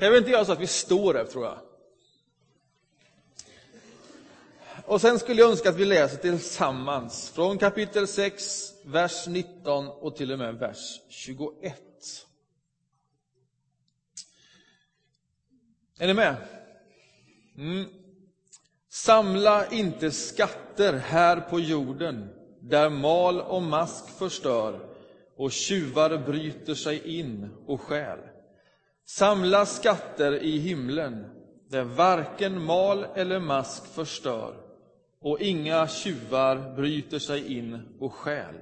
Kan vi inte göra så att vi står upp, tror jag? Och sen skulle jag önska att vi läser tillsammans från kapitel 6, vers 19 och till och med vers 21. Är ni med? Mm. Samla inte skatter här på jorden, där mal och mask förstör och tjuvar bryter sig in och stjäl. Samla skatter i himlen, där varken mal eller mask förstör och inga tjuvar bryter sig in och stjäl.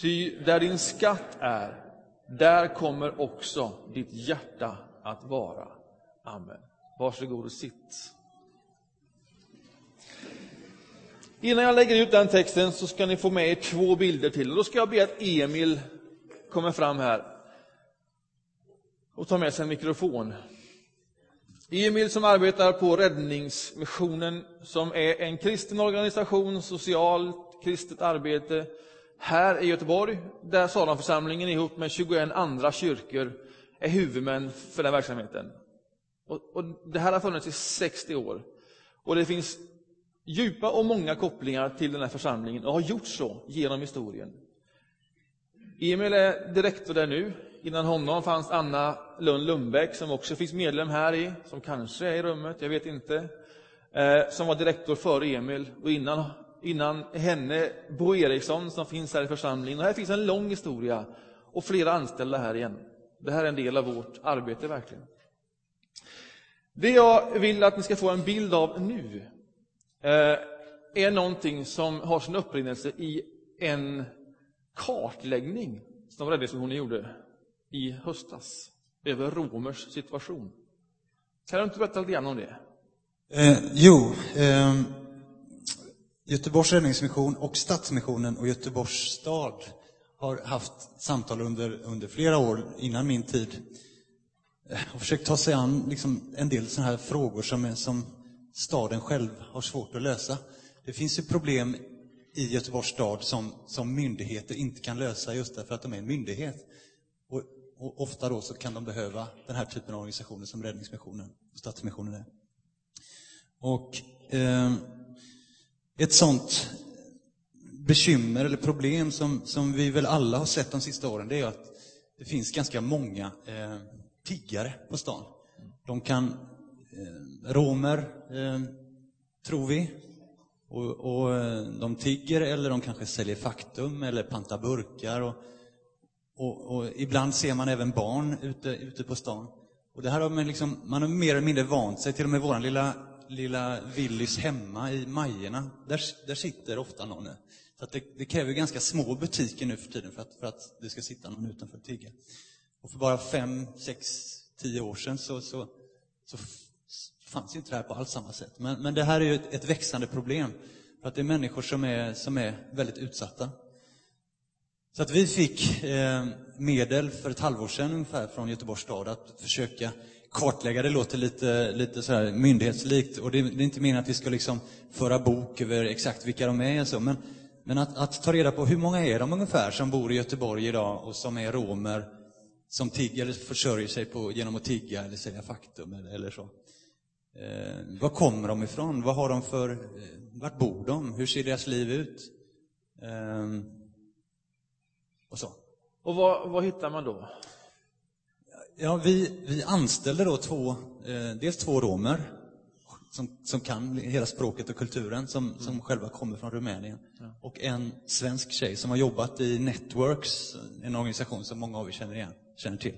Ty där din skatt är, där kommer också ditt hjärta att vara. Amen. Varsågod och sitt. Innan jag lägger ut den texten så ska ni få med er två bilder till. då ska jag be att Emil kommer fram här och tar med sig en mikrofon. Emil som arbetar på Räddningsmissionen som är en kristen organisation, socialt kristet arbete här i Göteborg, där Salamförsamlingen ihop med 21 andra kyrkor är huvudmän för den verksamheten. Och, och det här har funnits i 60 år. Och det finns djupa och många kopplingar till den här församlingen och har gjort så genom historien. Emil är direktor där nu. Innan honom fanns Anna Lund Lundbäck som också finns medlem här i, som kanske är i rummet, jag vet inte. Eh, som var direktor före Emil och innan, innan henne Bo Eriksson som finns här i församlingen. Och här finns en lång historia och flera anställda här igen. Det här är en del av vårt arbete verkligen. Det jag vill att ni ska få en bild av nu eh, är någonting som har sin upprinnelse i en kartläggning som Räddningsmissionen gjorde i höstas över romers situation. Kan du inte berätta lite grann om det? Eh, jo, eh, Göteborgs räddningsmission och Stadsmissionen och Göteborgs stad har haft samtal under, under flera år innan min tid eh, och försökt ta sig an liksom en del sådana här frågor som, som staden själv har svårt att lösa. Det finns ju problem i Göteborgs stad som, som myndigheter inte kan lösa just därför att de är en myndighet. Och, ofta då så kan de behöva den här typen av organisationer som Räddningsmissionen och Stadsmissionen är. Och eh, ett sånt bekymmer eller problem som, som vi väl alla har sett de sista åren, det är att det finns ganska många eh, tiggare på stan. De kan eh, romer, eh, tror vi. Och, och, ehm, de tigger eller de kanske säljer faktum eller pantar burkar. Och, och, och, ibland ser man även barn ute, ute på stan. Och det här har man, liksom, man har mer eller mindre vant sig. Till och med vår lilla, lilla Willys hemma i Majerna, där, där sitter ofta någon. Så det, det, kräver ganska små butiker nu för tiden för att, för att det ska sitta någon utanför och tigga. Och för bara fem, sex, tio år sedan så, så, så fanns inte det här på alls samma sätt. Men, men det här är ju ett, ett, växande problem. För att det är människor som är, som är väldigt utsatta. Så att vi fick eh, medel för ett halvår sedan ungefär från Göteborgs stad att försöka kartlägga. Det låter lite, lite så här myndighetslikt och det, det är inte meningen att vi ska liksom föra bok över exakt vilka de är. Så. Men, men att, att, ta reda på hur många är de ungefär som bor i Göteborg idag och som är romer som tigger eller försörjer sig på, genom att tigga eller sälja faktum eller, eller så. Eh, var kommer de ifrån? Vad har de för, eh, vart bor de? Hur ser deras liv ut? Eh, och så. Och vad, vad hittar man då? Ja, vi, vi anställde då två, eh, dels två romer som, som kan hela språket och kulturen, som, mm. som själva kommer från Rumänien. Ja. Och en svensk tjej som har jobbat i Networks, en organisation som många av er känner igen känner till,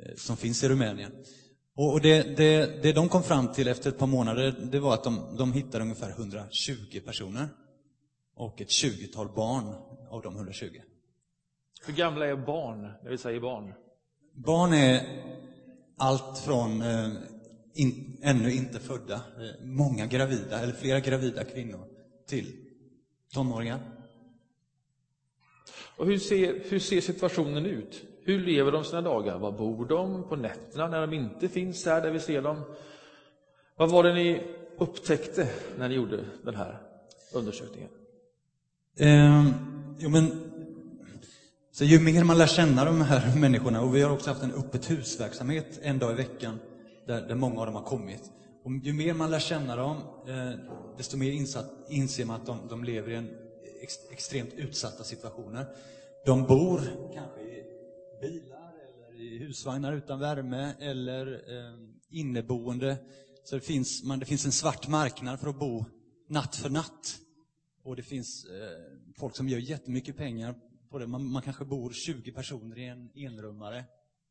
eh, som finns i Rumänien. Och det, det, det de kom fram till efter ett par månader, det var att de, de hittade ungefär 120 personer och ett 20-tal barn av de 120. Hur gamla är barn, när vi säger barn? Barn är allt från eh, in, ännu inte födda, eh, många gravida, eller flera gravida kvinnor, till tonåringar. Och hur ser, hur ser situationen ut? Hur lever de sina dagar? Var bor de på nätterna när de inte finns här där vi ser dem? Vad var det ni upptäckte när ni gjorde den här undersökningen? Eh, jo, men så ju mer man lär känna de här människorna, och vi har också haft en öppet husverksamhet en dag i veckan, där, där många av dem har kommit. Och ju mer man lär känna dem, eh, desto mer insatt, inser man att de, de lever i en ex, extremt utsatta situationer. De bor kanske i bilar eller i husvagnar utan värme eller eh, inneboende. Så det finns, man, det finns en svart marknad för att bo natt för natt. Och det finns eh, folk som gör jättemycket pengar på det. Man, man kanske bor 20 personer i en enrummare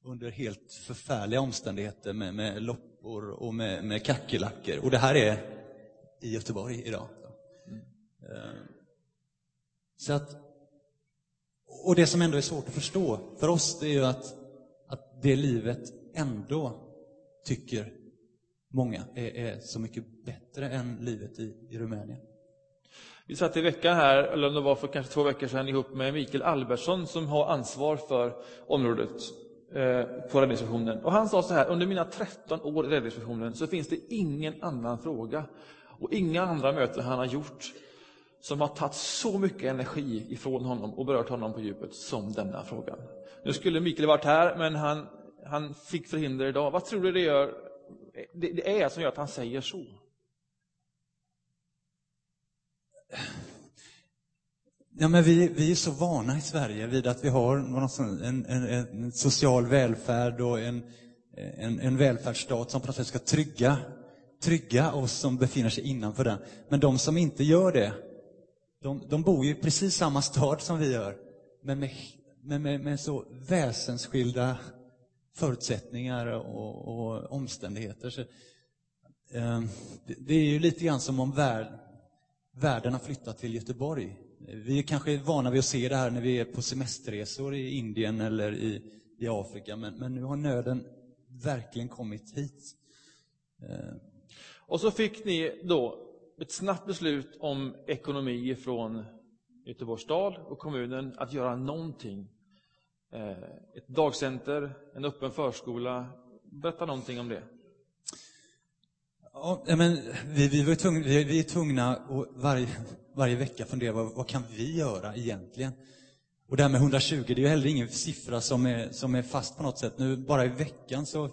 under helt förfärliga omständigheter med, med loppor och med, med kackerlackor. Och det här är i Göteborg idag. Mm. Så att, och det som ändå är svårt att förstå för oss, det är ju att, att det livet ändå tycker många är, är så mycket bättre än livet i, i Rumänien. Vi satt i veckan här, eller om det var för kanske två veckor sedan, ihop med Mikael Albertsson som har ansvar för området eh, på Räddningsmissionen. Och han sa så här, under mina 13 år i Räddningsmissionen så finns det ingen annan fråga och inga andra möten han har gjort som har tagit så mycket energi ifrån honom och berört honom på djupet som denna frågan. Nu skulle Mikael varit här, men han, han fick förhinder idag. Vad tror du det, gör, det, det är som gör att han säger så? Ja, men vi, vi är så vana i Sverige vid att vi har en, en, en social välfärd och en, en, en välfärdsstat som på något sätt ska trygga, trygga oss som befinner sig innanför den. Men de som inte gör det, de, de bor ju i precis samma stad som vi gör, men med, med, med, med så väsensskilda förutsättningar och, och omständigheter. Så, eh, det, det, är ju lite grann som om världen världen har flyttat till Göteborg. Vi är kanske vana vid att se det här när vi är på semesterresor i Indien eller i, i Afrika, men, men nu har nöden verkligen kommit hit. Eh. Och så fick ni då ett snabbt beslut om ekonomi från Göteborgs stad och kommunen att göra någonting. Eh, ett dagcenter, en öppen förskola. Berätta någonting om det. Ja, men vi, vi, var tvungna, vi, vi är tvungna att varje, varje vecka fundera vad, vad kan vi göra egentligen? Och det här med 120, det är ju heller ingen siffra som är, som är fast på något sätt. Nu bara i veckan så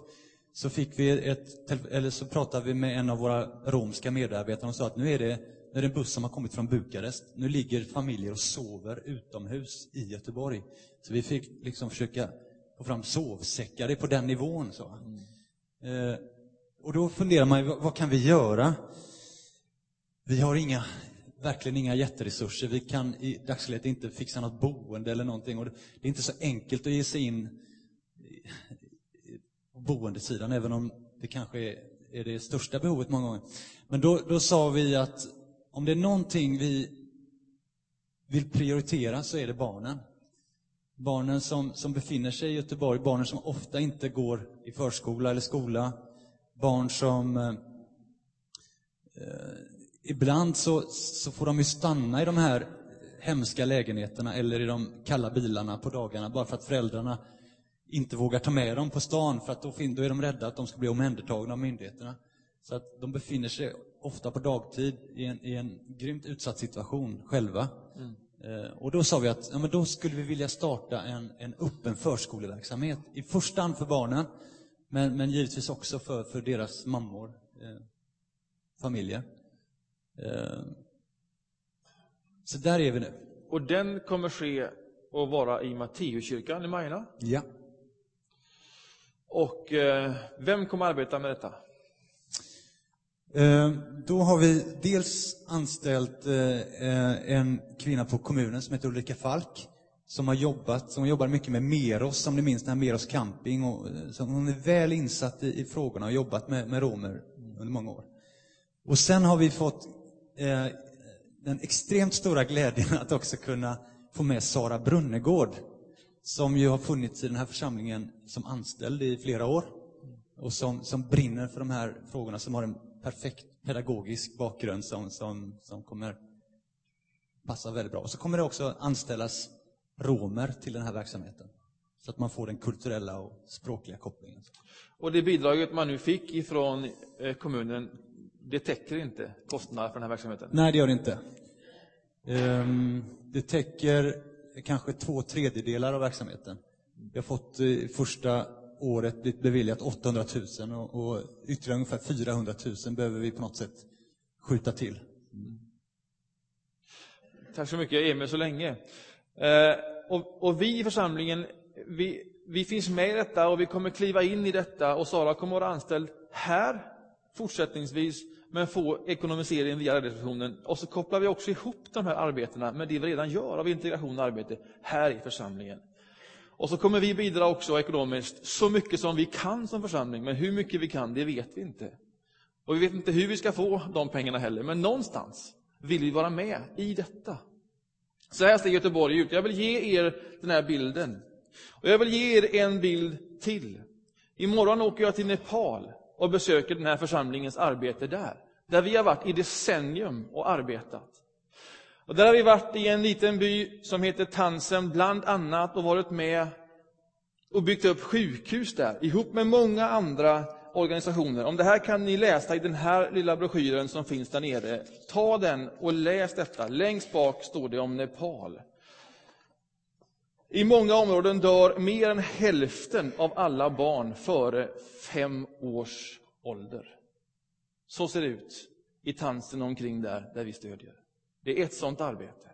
så, fick vi ett, eller så pratade vi med en av våra romska medarbetare och sa att nu är, det, nu är det en buss som har kommit från Bukarest. Nu ligger familjer och sover utomhus i Göteborg. Så vi fick liksom försöka få fram sovsäckar, det är på den nivån. Så. Mm. Eh, och då funderar man, ju, vad kan vi göra? Vi har inga, verkligen inga jätteresurser. Vi kan i dagsläget inte fixa något boende eller någonting. Och det, är inte så enkelt att ge sig in på boendesidan, även om det kanske är, är det största behovet många gånger. Men då, då sa vi att om det är någonting vi vill prioritera så är det barnen. Barnen som, som befinner sig i Göteborg, barnen som ofta inte går i förskola eller skola. Barn som... Eh, eh ibland så, så får de ju stanna i de här hemska lägenheterna eller i de kalla bilarna på dagarna bara för att föräldrarna inte vågar ta med dem på stan för att då, då är de rädda att de ska bli omhändertagna av myndigheterna. Så att de befinner sig ofta på dagtid i en, i en grymt utsatt situation själva. Mm. Eh, och då sa vi att ja, men då skulle vi vilja starta en, en öppen förskoleverksamhet. I första hand för barnen, men, men givetvis också för, för deras mammor, eh, familjer. Eh, så där är vi nu. Och den kommer ske och vara i Matteuskyrkan i Majorna? Ja. Och eh, vem kommer arbeta med detta? Eh, då har vi dels anställt eh, en kvinna på kommunen som heter Ulrika Falk som har jobbat, som jobbar mycket med Meros, om ni minns, den här Meros camping. Och, eh, så hon är väl insatt i, i frågorna och jobbat med, med romer under många år. Och sen har vi fått eh, den extremt stora glädjen att också kunna få med Sara Brunnegård som ju har funnits i den här församlingen som anställd i flera år och som, som brinner för de här frågorna, som har en perfekt pedagogisk bakgrund som, som, som kommer passa väldigt bra. Och så kommer det också anställas romer till den här verksamheten. Så att man får den kulturella och språkliga kopplingen. Och det bidraget man nu fick ifrån eh, kommunen, det täcker inte kostnaderna för den här verksamheten? Nej, det gör det inte. Ehm, det täcker kanske två tredjedelar av verksamheten. Vi har fått eh, första året blivit beviljat 800 000 och, och ytterligare ungefär 400 000 behöver vi på något sätt skjuta till. Tack så mycket Emil så länge. Eh, och, och, vi i församlingen, vi, vi finns med i detta och vi kommer kliva in i detta och Sara kommer vara anställd här fortsättningsvis men få ekonomisering via räddningsmissionen. Och så kopplar vi också ihop de här arbetena med det vi redan gör av integration och arbete här i församlingen. Och så kommer vi bidra också ekonomiskt så mycket som vi kan som församling, men hur mycket vi kan, det vet vi inte. Och vi vet inte hur vi ska få de pengarna heller, men någonstans vill vi vara med i detta. Så här ser Göteborg ut. Jag vill ge er den här bilden. Och jag vill ge er en bild till. Imorgon åker jag till Nepal och besöker den här församlingens arbete där. Där vi har varit i decennium och arbetat. Och där har vi varit i en liten by som heter Tansen, bland annat, och varit med och byggt upp sjukhus där, ihop med många andra organisationer. Om det här kan ni läsa i den här lilla broschyren som finns där nere. Ta den och läs detta. Längst bak står det om Nepal. I många områden dör mer än hälften av alla barn före fem års ålder. Så ser det ut i Tansen omkring där, där vi stödjer. Det är ett sådant arbete.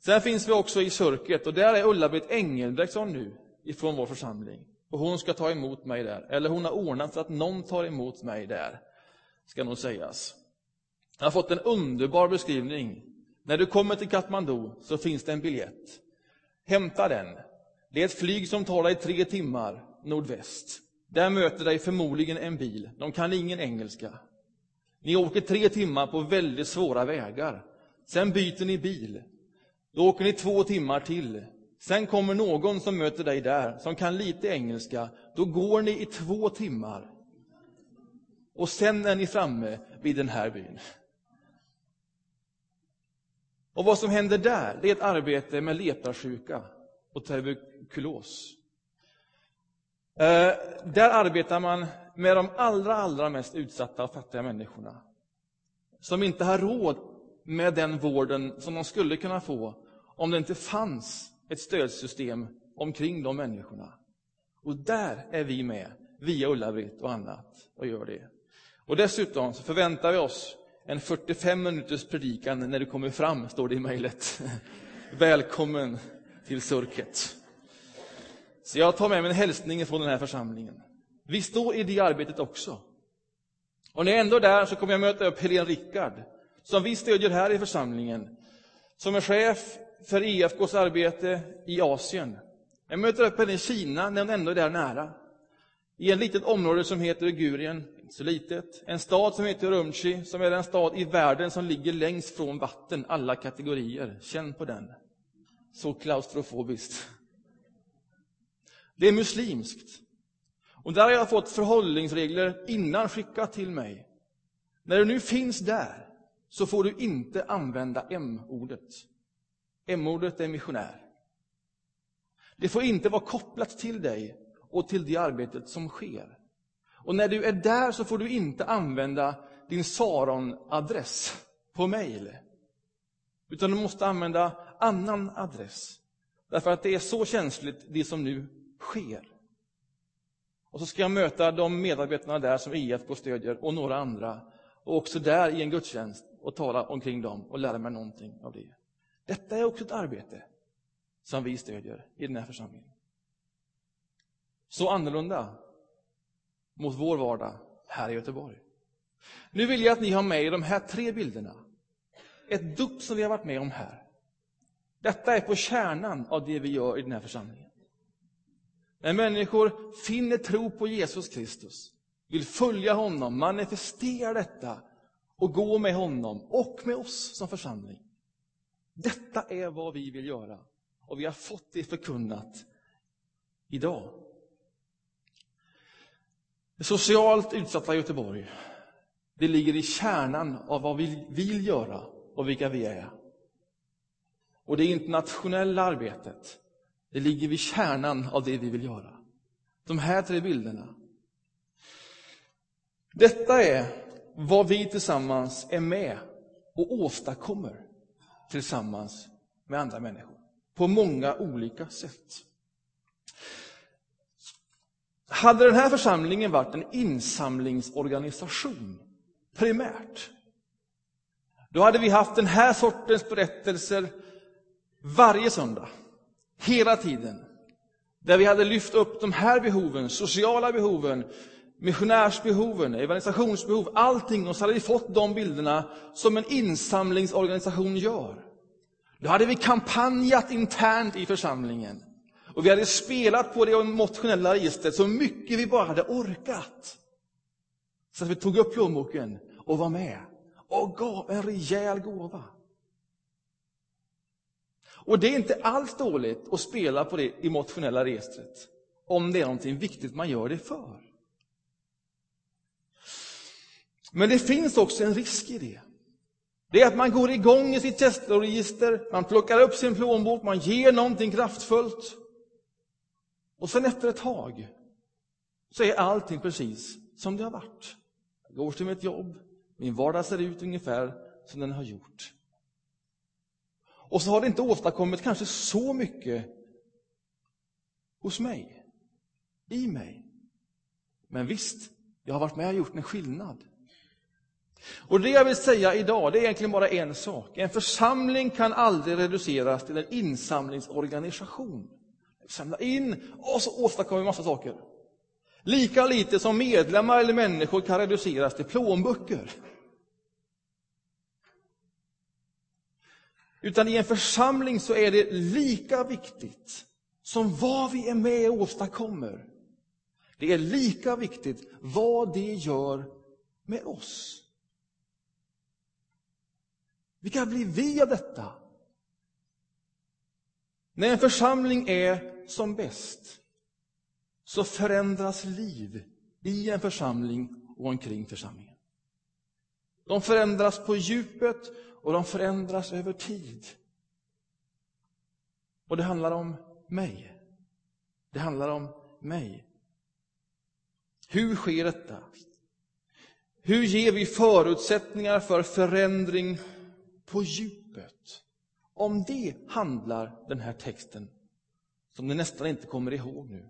Sen finns vi också i Sörket och där är Ulla-Britt Engelbrektsson nu ifrån vår församling. Och hon ska ta emot mig där. Eller hon har ordnat så att någon tar emot mig där, ska nog sägas. Jag har fått en underbar beskrivning. När du kommer till Katmandu så finns det en biljett. Hämta den. Det är ett flyg som tar dig tre timmar nordväst. Där möter dig förmodligen en bil. De kan ingen engelska. Ni åker tre timmar på väldigt svåra vägar. Sen byter ni bil. Då åker ni två timmar till. Sen kommer någon som möter dig där, som kan lite engelska. Då går ni i två timmar. Och sen är ni framme vid den här byn. Och vad som händer där, det är ett arbete med leprasjuka och tuberkulos. Eh, där arbetar man med de allra, allra mest utsatta och fattiga människorna. Som inte har råd med den vården som de skulle kunna få om det inte fanns ett stödsystem omkring de människorna. Och där är vi med, via Ulla-Britt och annat, och gör det. Och dessutom så förväntar vi oss en 45 minuters predikan när du kommer fram, står det i mejlet. Välkommen till Surket. Så jag tar med mig en hälsning från den här församlingen. Vi står i det arbetet också. Och när jag ändå är där så kommer jag möta upp Helene Rickard, som vi stödjer här i församlingen, som är chef för EFKs arbete i Asien. Jag möter upp henne i Kina när hon ändå är där nära. I ett litet område som heter Gurien, inte så litet. En stad som heter Urumqi, som är den stad i världen som ligger längst från vatten, alla kategorier. Känn på den. Så klaustrofobiskt. Det är muslimskt. Och där har jag fått förhållningsregler innan skickat till mig. När du nu finns där, så får du inte använda M-ordet. M-ordet är missionär. Det får inte vara kopplat till dig och till det arbetet som sker. Och när du är där så får du inte använda din Saron-adress på mejl. Utan du måste använda annan adress. Därför att det är så känsligt, det som nu sker. Och så ska jag möta de medarbetarna där som IFK stödjer och några andra. Och också där i en gudstjänst och tala omkring dem och lära mig någonting av det. Detta är också ett arbete som vi stödjer i den här församlingen. Så annorlunda mot vår vardag här i Göteborg. Nu vill jag att ni har med er de här tre bilderna. Ett dupp som vi har varit med om här. Detta är på kärnan av det vi gör i den här församlingen. När människor finner tro på Jesus Kristus, vill följa honom, manifestera detta och gå med honom och med oss som församling. Detta är vad vi vill göra och vi har fått det förkunnat idag. Det socialt utsatta Göteborg, det ligger i kärnan av vad vi vill göra och vilka vi är. Och det internationella arbetet, det ligger vid kärnan av det vi vill göra. De här tre bilderna. Detta är vad vi tillsammans är med och åstadkommer tillsammans med andra människor. på många olika sätt. Hade den här församlingen varit en insamlingsorganisation primärt, då hade vi haft den här sortens berättelser varje söndag, hela tiden. Där vi hade lyft upp de här behoven, sociala behoven, missionärsbehoven, evangelisationsbehov, allting. Och så hade vi fått de bilderna som en insamlingsorganisation gör. Då hade vi kampanjat internt i församlingen. Och vi hade spelat på det emotionella registret så mycket vi bara hade orkat. Så att vi tog upp plånboken och var med och gav en rejäl gåva. Och det är inte alls dåligt att spela på det emotionella registret. Om det är någonting viktigt man gör det för. Men det finns också en risk i det. Det är att man går igång i sitt register, man plockar upp sin plånbok, man ger någonting kraftfullt. Och sen efter ett tag så är allting precis som det har varit. Jag går till mitt jobb, min vardag ser ut ungefär som den har gjort. Och så har det inte åstadkommit kanske så mycket hos mig, i mig. Men visst, jag har varit med och gjort en skillnad. Och det jag vill säga idag, det är egentligen bara en sak. En församling kan aldrig reduceras till en insamlingsorganisation. Samla in och så åstadkommer vi massa saker. Lika lite som medlemmar eller människor kan reduceras till plånböcker. Utan i en församling så är det lika viktigt som vad vi är med och åstadkommer. Det är lika viktigt vad det gör med oss. Vilka blir vi av detta? När en församling är som bäst så förändras liv i en församling och omkring församlingen. De förändras på djupet och de förändras över tid. Och det handlar om mig. Det handlar om mig. Hur sker detta? Hur ger vi förutsättningar för förändring på djupet? Om det handlar den här texten, som ni nästan inte kommer ihåg nu.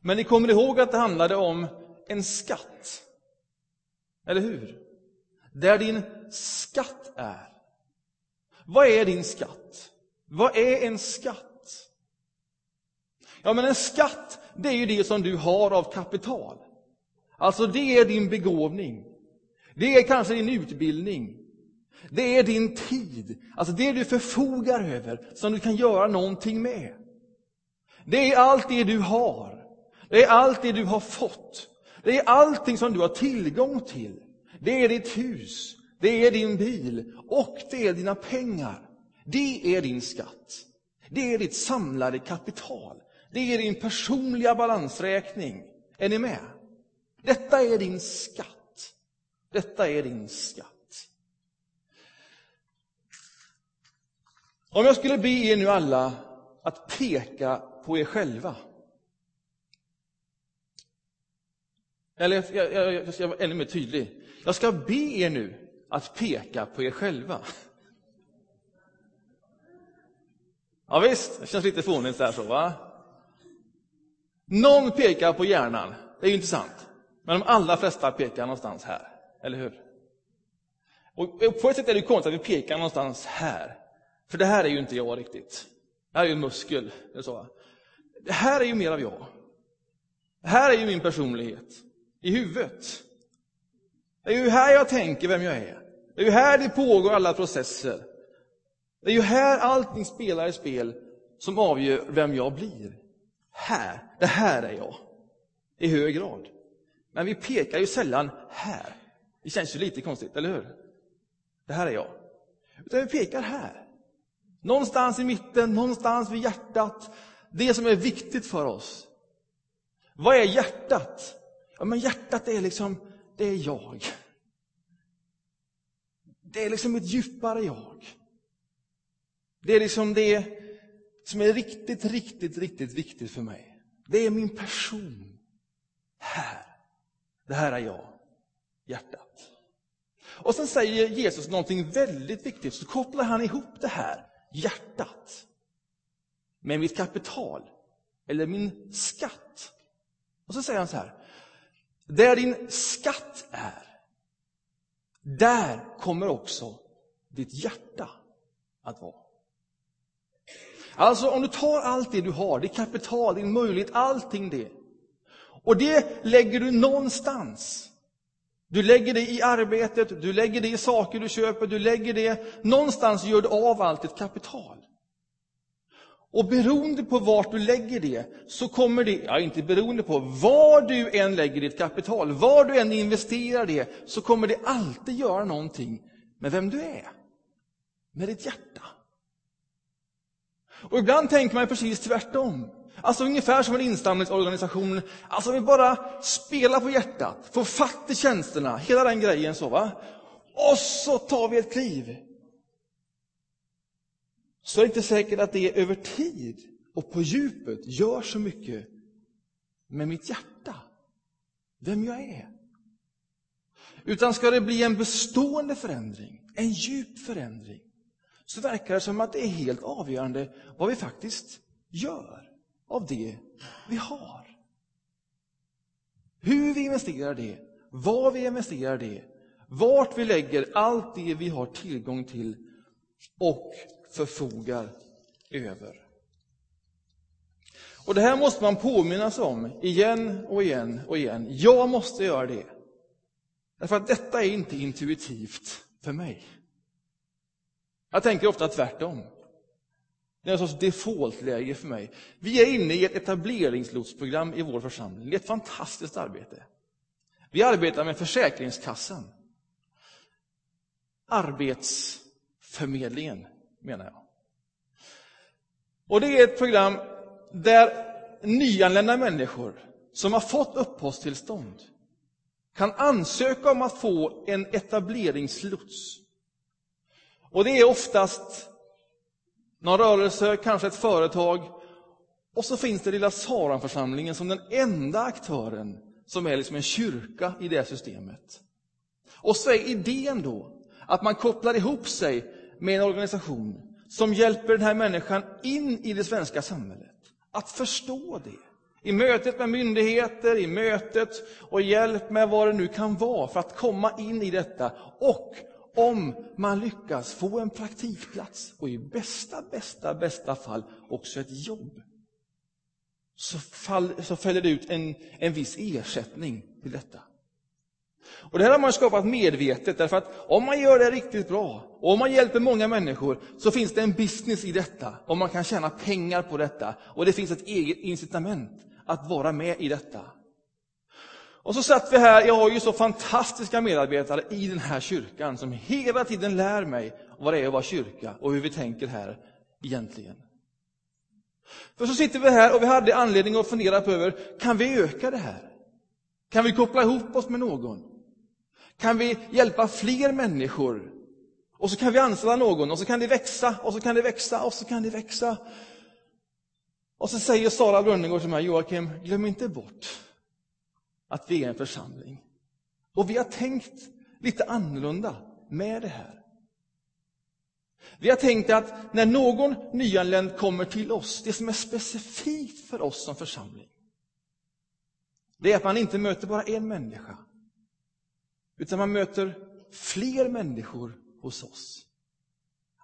Men ni kommer ihåg att det handlade om en skatt. Eller hur? Där din skatt är. Vad är din skatt? Vad är en skatt? Ja, men en skatt, det är ju det som du har av kapital. Alltså, det är din begåvning. Det är kanske din utbildning. Det är din tid, alltså det du förfogar över, som du kan göra någonting med. Det är allt det du har. Det är allt det du har fått. Det är allting som du har tillgång till. Det är ditt hus, det är din bil och det är dina pengar. Det är din skatt. Det är ditt samlade kapital. Det är din personliga balansräkning. Är ni med? Detta är din skatt. Detta är din skatt. Om jag skulle be er nu alla att peka på er själva. Eller jag, jag, jag ska vara ännu mer tydlig. Jag ska be er nu att peka på er själva. Ja, visst, det känns lite fånigt där så, va? Någon pekar på hjärnan, det är ju intressant. Men de allra flesta pekar någonstans här, eller hur? Och på ett sätt är det konstigt att vi pekar någonstans här. För det här är ju inte jag riktigt. Det här är ju en muskel. Så. Det här är ju mer av jag. Det här är ju min personlighet. I huvudet. Det är ju här jag tänker vem jag är. Det är ju här det pågår alla processer. Det är ju här allting spelar i spel som avgör vem jag blir. Här, det här är jag. I hög grad. Men vi pekar ju sällan här. Det känns ju lite konstigt, eller hur? Det här är jag. Utan vi pekar här. Någonstans i mitten, någonstans vid hjärtat. Det som är viktigt för oss. Vad är hjärtat? Ja, men hjärtat är liksom, det är jag. Det är liksom ett djupare jag. Det är liksom det som är riktigt, riktigt, riktigt viktigt för mig. Det är min person. Här. Det här är jag. Hjärtat. Och sen säger Jesus någonting väldigt viktigt, så kopplar han ihop det här hjärtat med mitt kapital eller min skatt. Och så säger han så här, där din skatt är, där kommer också ditt hjärta att vara. Alltså om du tar allt det du har, ditt kapital, din möjlighet, allting det. Och det lägger du någonstans. Du lägger det i arbetet, du lägger det i saker du köper, du lägger det, någonstans gör du av allt ett kapital. Och beroende på vart du lägger det, så kommer det, ja inte beroende på, var du än lägger ditt kapital, var du än investerar det, så kommer det alltid göra någonting med vem du är. Med ditt hjärta. Och ibland tänker man precis tvärtom. Alltså ungefär som en insamlingsorganisation. Alltså vi bara spelar på hjärtat, får fatt i tjänsterna, hela den grejen så va. Och så tar vi ett kliv. Så är det inte säkert att det över tid och på djupet gör så mycket med mitt hjärta. Vem jag är. Utan ska det bli en bestående förändring, en djup förändring, så verkar det som att det är helt avgörande vad vi faktiskt gör av det vi har. Hur vi investerar det, vad vi investerar det, vart vi lägger allt det vi har tillgång till och förfogar över. Och Det här måste man påminnas om igen och igen och igen. Jag måste göra det. Därför att detta är inte intuitivt för mig. Jag tänker ofta tvärtom. Det är en sorts defaultläge för mig. Vi är inne i ett etableringslotsprogram i vår församling. Det är ett fantastiskt arbete. Vi arbetar med Försäkringskassan. Arbetsförmedlingen, menar jag. Och Det är ett program där nyanlända människor som har fått uppehållstillstånd kan ansöka om att få en etableringslots. Och det är oftast någon rörelse, kanske ett företag. Och så finns det lilla Saranförsamlingen som den enda aktören som är liksom en kyrka i det systemet. Och så är idén då att man kopplar ihop sig med en organisation som hjälper den här människan in i det svenska samhället. Att förstå det. I mötet med myndigheter, i mötet och hjälp med vad det nu kan vara för att komma in i detta. Och om man lyckas få en praktikplats och i bästa, bästa, bästa fall också ett jobb, så, fall, så fäller det ut en, en viss ersättning till detta. Och Det här har man skapat medvetet, därför att om man gör det riktigt bra, och om man hjälper många människor, så finns det en business i detta, och man kan tjäna pengar på detta, och det finns ett eget incitament att vara med i detta. Och så satt vi här, jag har ju så fantastiska medarbetare i den här kyrkan som hela tiden lär mig vad det är att vara kyrka och hur vi tänker här egentligen. För så sitter vi här och vi hade anledning att fundera på över, kan vi öka det här? Kan vi koppla ihop oss med någon? Kan vi hjälpa fler människor? Och så kan vi anställa någon och så kan det växa och så kan det växa och så kan det växa. Och så säger Sara Brunnegård till mig, Joakim, glöm inte bort att vi är en församling. Och vi har tänkt lite annorlunda med det här. Vi har tänkt att när någon nyanländ kommer till oss, det som är specifikt för oss som församling, det är att man inte möter bara en människa, utan man möter fler människor hos oss.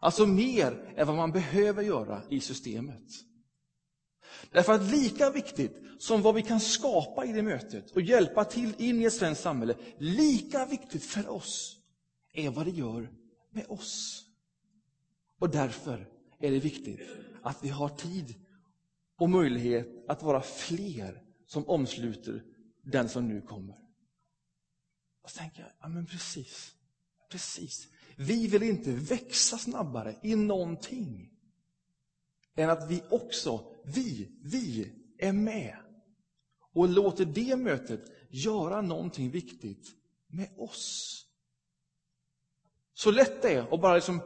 Alltså mer än vad man behöver göra i systemet. Därför att lika viktigt som vad vi kan skapa i det mötet och hjälpa till in i ett svenskt samhälle, lika viktigt för oss är vad det gör med oss. Och därför är det viktigt att vi har tid och möjlighet att vara fler som omsluter den som nu kommer. Och så tänker jag, ja men precis, precis. Vi vill inte växa snabbare i någonting än att vi också vi, vi är med och låter det mötet göra någonting viktigt med oss. Så lätt det är att bara liksom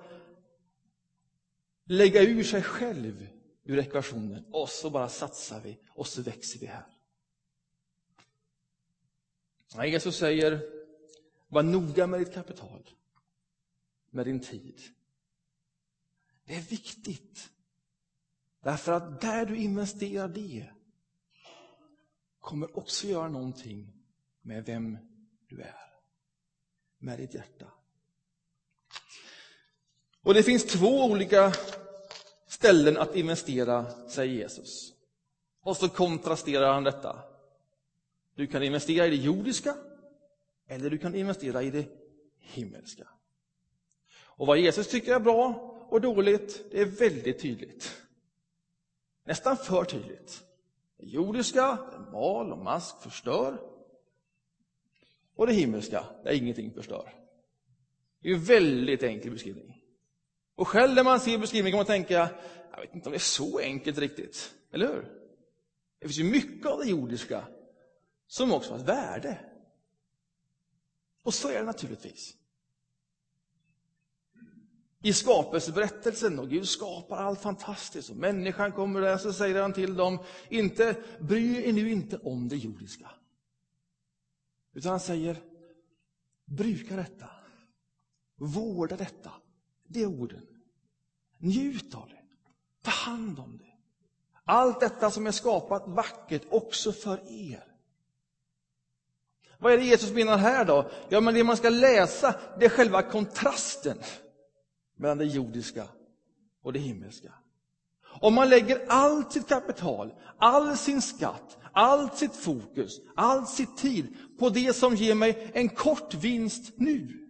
lägga ur sig själv ur ekvationen och så bara satsar vi och så växer vi här. Jesus säger, var noga med ditt kapital, med din tid. Det är viktigt. Därför att där du investerar det kommer också göra någonting med vem du är. Med ditt hjärta. Och det finns två olika ställen att investera, säger Jesus. Och så kontrasterar han detta. Du kan investera i det jordiska eller du kan investera i det himmelska. Och vad Jesus tycker är bra och dåligt, det är väldigt tydligt. Nästan för tydligt. Det jordiska, mal och mask förstör. Och det himmelska, där ingenting förstör. Det är en väldigt enkel beskrivning. Och själv när man ser beskrivningen kan man tänka, jag vet inte om det är så enkelt riktigt. Eller hur? Det finns ju mycket av det jordiska som också har ett värde. Och så är det naturligtvis. I skapelseberättelsen, och Gud skapar allt fantastiskt, och människan kommer där, så säger han till dem, inte, bry er nu inte om det jordiska. Utan han säger, bruka detta, vårda detta, det är orden. Njut av det, ta hand om det. Allt detta som är skapat vackert också för er. Vad är det Jesus menar här då? Ja, men det man ska läsa, det är själva kontrasten mellan det jordiska och det himmelska. Om man lägger allt sitt kapital, all sin skatt, allt sitt fokus, all sitt tid på det som ger mig en kort vinst nu.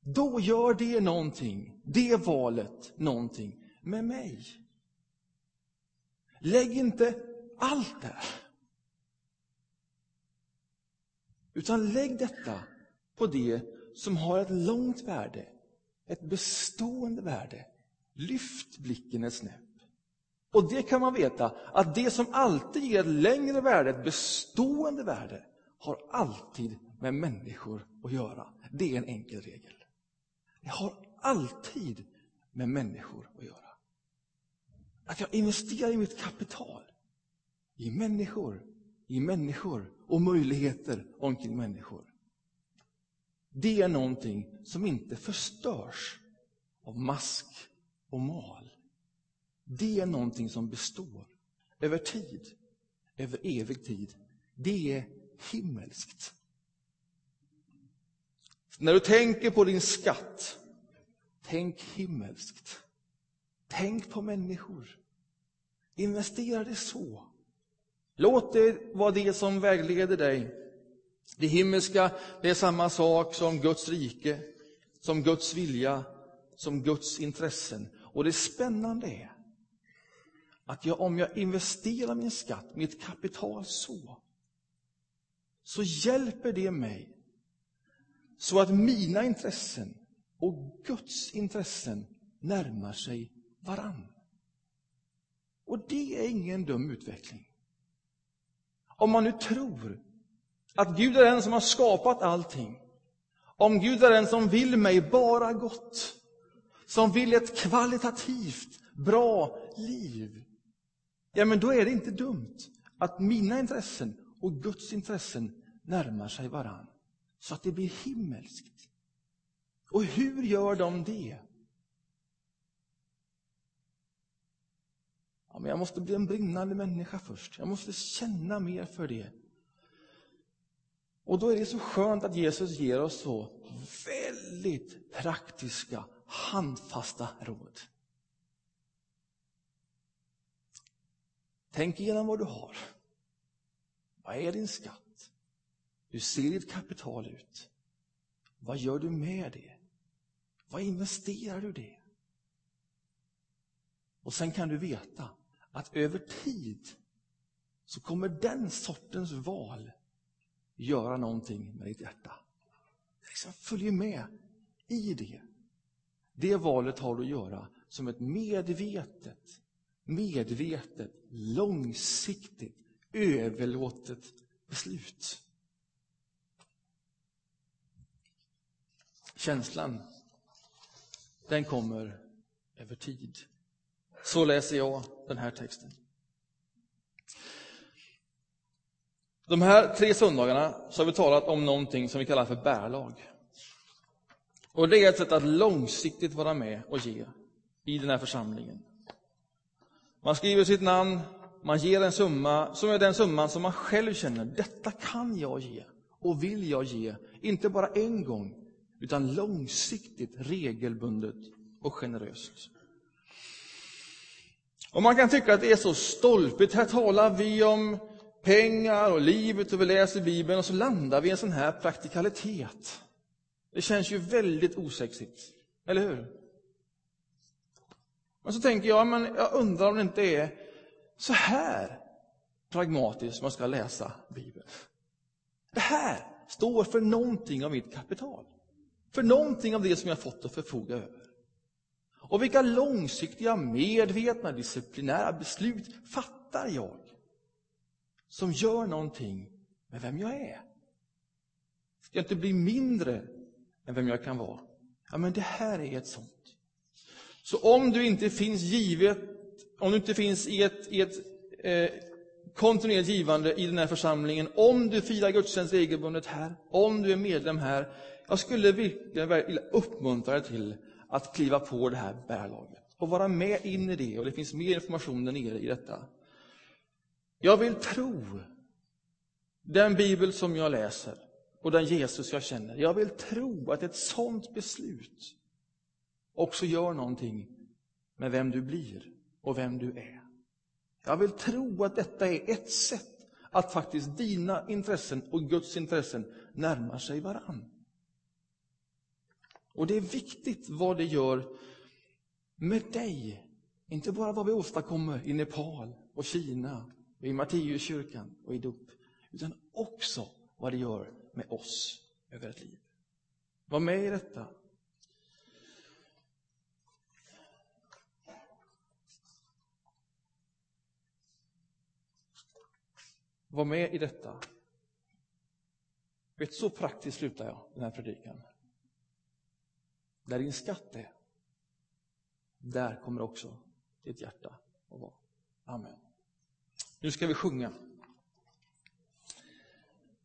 Då gör det någonting, det valet någonting med mig. Lägg inte allt där. Utan lägg detta på det som har ett långt värde, ett bestående värde. Lyft blicken ett snäpp. Och det kan man veta, att det som alltid ger ett längre värde, ett bestående värde, har alltid med människor att göra. Det är en enkel regel. Det har alltid med människor att göra. Att jag investerar i mitt kapital, i människor, i människor och möjligheter omkring människor. Det är någonting som inte förstörs av mask och mal. Det är någonting som består över tid, över evig tid. Det är himmelskt. När du tänker på din skatt, tänk himmelskt. Tänk på människor. Investera det så. Låt det vara det som vägleder dig. Det himmelska, det är samma sak som Guds rike, som Guds vilja, som Guds intressen. Och det spännande är att jag, om jag investerar min skatt, mitt kapital så, så hjälper det mig så att mina intressen och Guds intressen närmar sig varann. Och det är ingen dum utveckling. Om man nu tror att Gud är den som har skapat allting, om Gud är den som vill mig bara gott, som vill ett kvalitativt bra liv, ja men då är det inte dumt att mina intressen och Guds intressen närmar sig varann, så att det blir himmelskt. Och hur gör de det? Ja, men jag måste bli en brinnande människa först. Jag måste känna mer för det. Och då är det så skönt att Jesus ger oss så väldigt praktiska, handfasta råd. Tänk igenom vad du har. Vad är din skatt? Hur ser ditt kapital ut? Vad gör du med det? Vad investerar du det? Och sen kan du veta att över tid så kommer den sortens val göra någonting med ditt hjärta. Liksom följ med i det. Det valet har du att göra som ett medvetet, medvetet, långsiktigt, överlåtet beslut. Känslan, den kommer över tid. Så läser jag den här texten. De här tre söndagarna så har vi talat om någonting som vi kallar för bärlag. Och det är ett sätt att långsiktigt vara med och ge i den här församlingen. Man skriver sitt namn, man ger en summa som är den summan som man själv känner, detta kan jag ge och vill jag ge. Inte bara en gång, utan långsiktigt, regelbundet och generöst. Och Man kan tycka att det är så stolpigt. Här talar vi om pengar och livet och vi läser Bibeln och så landar vi i en sån här praktikalitet. Det känns ju väldigt osexigt, eller hur? Men så tänker jag, men jag undrar om det inte är så här pragmatiskt man ska läsa Bibeln. Det här står för någonting av mitt kapital. För någonting av det som jag fått att förfoga över. Och vilka långsiktiga, medvetna, disciplinära beslut fattar jag som gör någonting med vem jag är? Ska jag inte bli mindre än vem jag kan vara? Ja, men det här är ett sånt. Så om du inte finns givet, om du inte finns i ett, i ett eh, kontinuerligt givande i den här församlingen, om du firar gudstjänst regelbundet här, om du är medlem här, jag skulle verkligen vilja uppmuntra dig till att kliva på det här bärlaget och vara med in i det. Och det finns mer information där nere i detta. Jag vill tro den bibel som jag läser och den Jesus jag känner. Jag vill tro att ett sånt beslut också gör någonting med vem du blir och vem du är. Jag vill tro att detta är ett sätt att faktiskt dina intressen och Guds intressen närmar sig varann. Och det är viktigt vad det gör med dig. Inte bara vad vi åstadkommer i Nepal och Kina, i Matteuskyrkan och i dop, utan också vad det gör med oss över ett liv. Var med i detta. Var med i detta. Vet, så praktiskt slutar jag den här predikan. Där din skatt är, där kommer också ditt hjärta att vara. Amen. Nu ska vi sjunga.